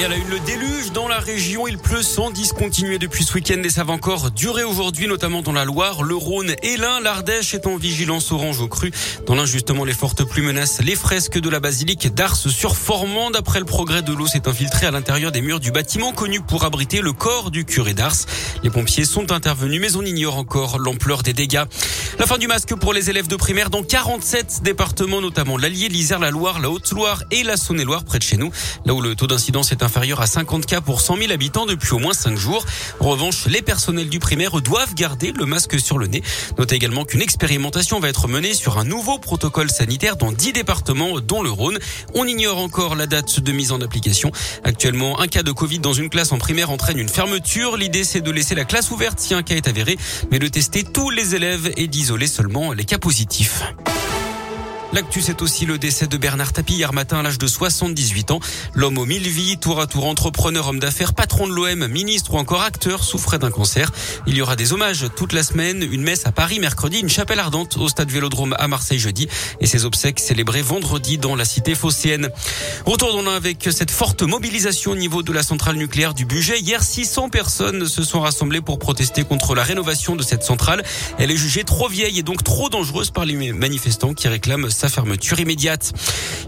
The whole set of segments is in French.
Et elle a eu le déluge dans la région. Il pleut sans discontinuer depuis ce week-end et ça va encore durer aujourd'hui, notamment dans la Loire, le Rhône et l'Ain. L'Ardèche est en vigilance orange au cru. Dans l'Ain, justement, les fortes pluies menacent les fresques de la basilique d'Ars sur Formande. Après le progrès de l'eau s'est infiltrée à l'intérieur des murs du bâtiment connu pour abriter le corps du curé d'Ars. Les pompiers sont intervenus, mais on ignore encore l'ampleur des dégâts. La fin du masque pour les élèves de primaire dans 47 départements, notamment l'Allier, l'Isère, la Loire, la Haute-Loire et la Saône-et-Loire près de chez nous, là où le taux d'incidence est inférieur à 50 cas pour 100 000 habitants depuis au moins 5 jours. En revanche, les personnels du primaire doivent garder le masque sur le nez. Notez également qu'une expérimentation va être menée sur un nouveau protocole sanitaire dans 10 départements, dont le Rhône. On ignore encore la date de mise en application. Actuellement, un cas de Covid dans une classe en primaire entraîne une fermeture. L'idée, c'est de laisser la classe ouverte si un cas est avéré, mais de tester tous les élèves et d'y isoler seulement les cas positifs. L'actu, c'est aussi le décès de Bernard Tapie hier matin à l'âge de 78 ans. L'homme aux mille vies, tour à tour entrepreneur, homme d'affaires, patron de l'OM, ministre ou encore acteur, souffrait d'un cancer. Il y aura des hommages toute la semaine, une messe à Paris mercredi, une chapelle ardente au stade Vélodrome à Marseille jeudi et ses obsèques célébrées vendredi dans la cité phocéenne. Retournons avec cette forte mobilisation au niveau de la centrale nucléaire du budget. Hier, 600 personnes se sont rassemblées pour protester contre la rénovation de cette centrale. Elle est jugée trop vieille et donc trop dangereuse par les manifestants qui réclament sa fermeture immédiate.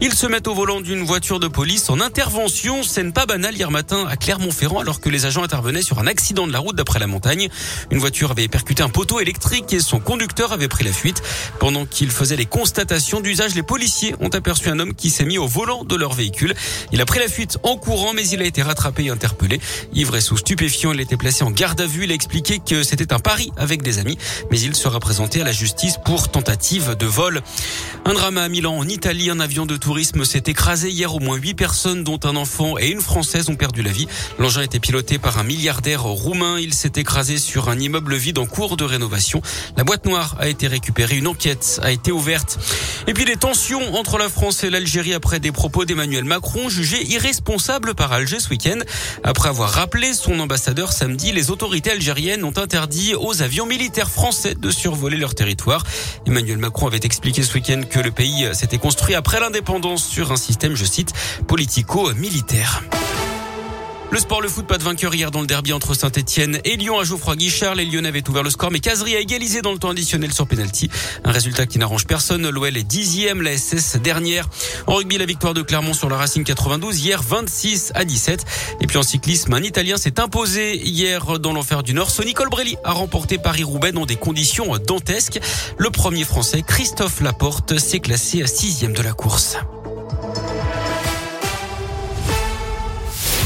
Ils se mettent au volant d'une voiture de police en intervention. Scène pas banale hier matin à Clermont-Ferrand alors que les agents intervenaient sur un accident de la route d'après la montagne. Une voiture avait percuté un poteau électrique et son conducteur avait pris la fuite. Pendant qu'il faisait les constatations d'usage, les policiers ont aperçu un homme qui s'est mis au volant de leur véhicule. Il a pris la fuite en courant mais il a été rattrapé et interpellé. Ivre et sous stupéfiant, il été placé en garde à vue. Il a expliqué que c'était un pari avec des amis mais il sera présenté à la justice pour tentative de vol. drame à Milan, en Italie. Un avion de tourisme s'est écrasé hier. Au moins huit personnes, dont un enfant et une Française, ont perdu la vie. L'engin était piloté par un milliardaire roumain. Il s'est écrasé sur un immeuble vide en cours de rénovation. La boîte noire a été récupérée. Une enquête a été ouverte. Et puis les tensions entre la France et l'Algérie après des propos d'Emmanuel Macron jugés irresponsables par Alger ce week-end. Après avoir rappelé son ambassadeur samedi, les autorités algériennes ont interdit aux avions militaires français de survoler leur territoire. Emmanuel Macron avait expliqué ce week-end que le pays s'était construit après l'indépendance sur un système, je cite, politico-militaire. Le sport, le foot, pas de vainqueur hier dans le derby entre Saint-Etienne et Lyon à Geoffroy Guichard. Les Lyonnais avaient ouvert le score, mais Casery a égalisé dans le temps additionnel sur penalty. Un résultat qui n'arrange personne. L'OL est dixième, la SS dernière. En rugby, la victoire de Clermont sur la Racing 92 hier 26 à 17. Et puis en cyclisme, un Italien s'est imposé hier dans l'enfer du Nord. Sonny Colbrelli a remporté Paris-Roubaix dans des conditions dantesques. Le premier français, Christophe Laporte, s'est classé à sixième de la course.